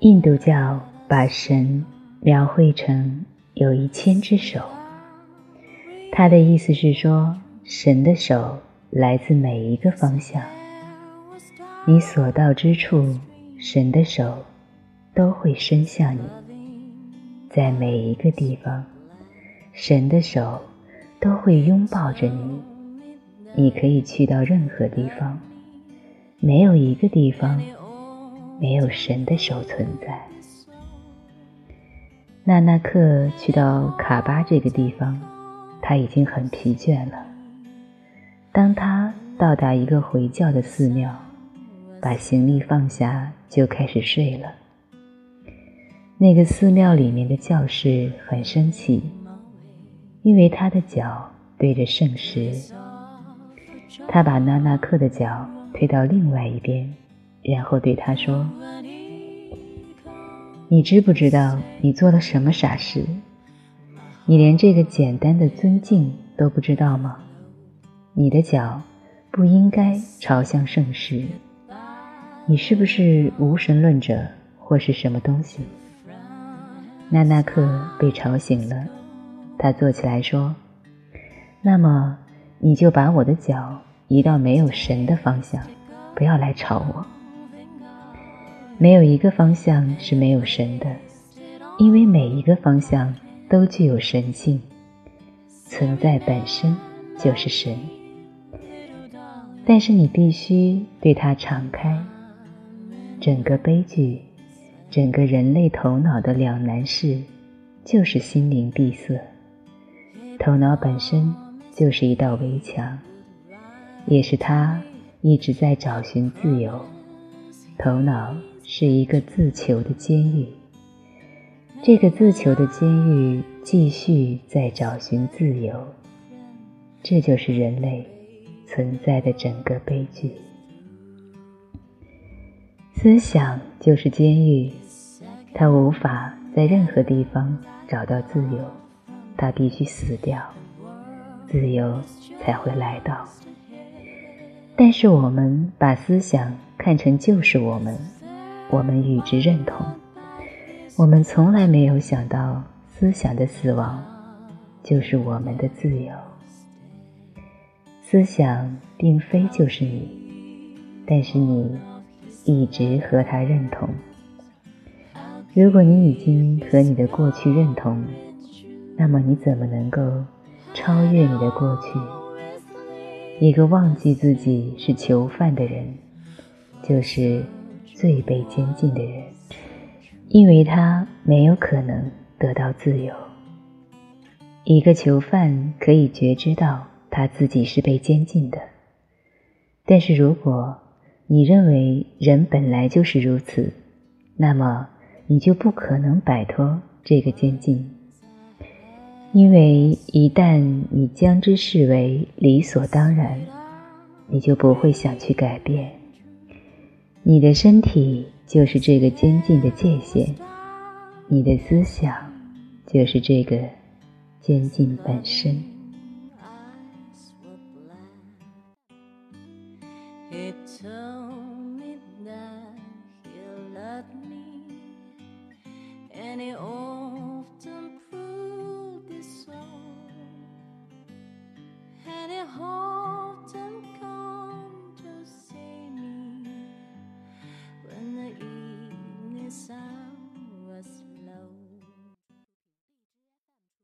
印度教把神描绘成有一千只手，他的意思是说，神的手来自每一个方向，你所到之处，神的手都会伸向你，在每一个地方，神的手都会拥抱着你，你可以去到任何地方，没有一个地方。没有神的手存在。纳纳克去到卡巴这个地方，他已经很疲倦了。当他到达一个回教的寺庙，把行李放下，就开始睡了。那个寺庙里面的教士很生气，因为他的脚对着圣石。他把纳纳克的脚推到另外一边。然后对他说：“你知不知道你做了什么傻事？你连这个简单的尊敬都不知道吗？你的脚不应该朝向圣石。你是不是无神论者或是什么东西？”纳纳克被吵醒了，他坐起来说：“那么你就把我的脚移到没有神的方向，不要来吵我。”没有一个方向是没有神的，因为每一个方向都具有神性，存在本身就是神。但是你必须对它敞开。整个悲剧，整个人类头脑的两难事，就是心灵闭塞。头脑本身就是一道围墙，也是它一直在找寻自由。头脑。是一个自囚的监狱，这个自囚的监狱继续在找寻自由，这就是人类存在的整个悲剧。思想就是监狱，它无法在任何地方找到自由，它必须死掉，自由才会来到。但是我们把思想看成就是我们。我们与之认同，我们从来没有想到思想的死亡就是我们的自由。思想并非就是你，但是你一直和他认同。如果你已经和你的过去认同，那么你怎么能够超越你的过去？一个忘记自己是囚犯的人，就是。最被监禁的人，因为他没有可能得到自由。一个囚犯可以觉知到他自己是被监禁的，但是如果你认为人本来就是如此，那么你就不可能摆脱这个监禁，因为一旦你将之视为理所当然，你就不会想去改变。你的身体就是这个监禁的界限，你的思想就是这个监禁本身。home.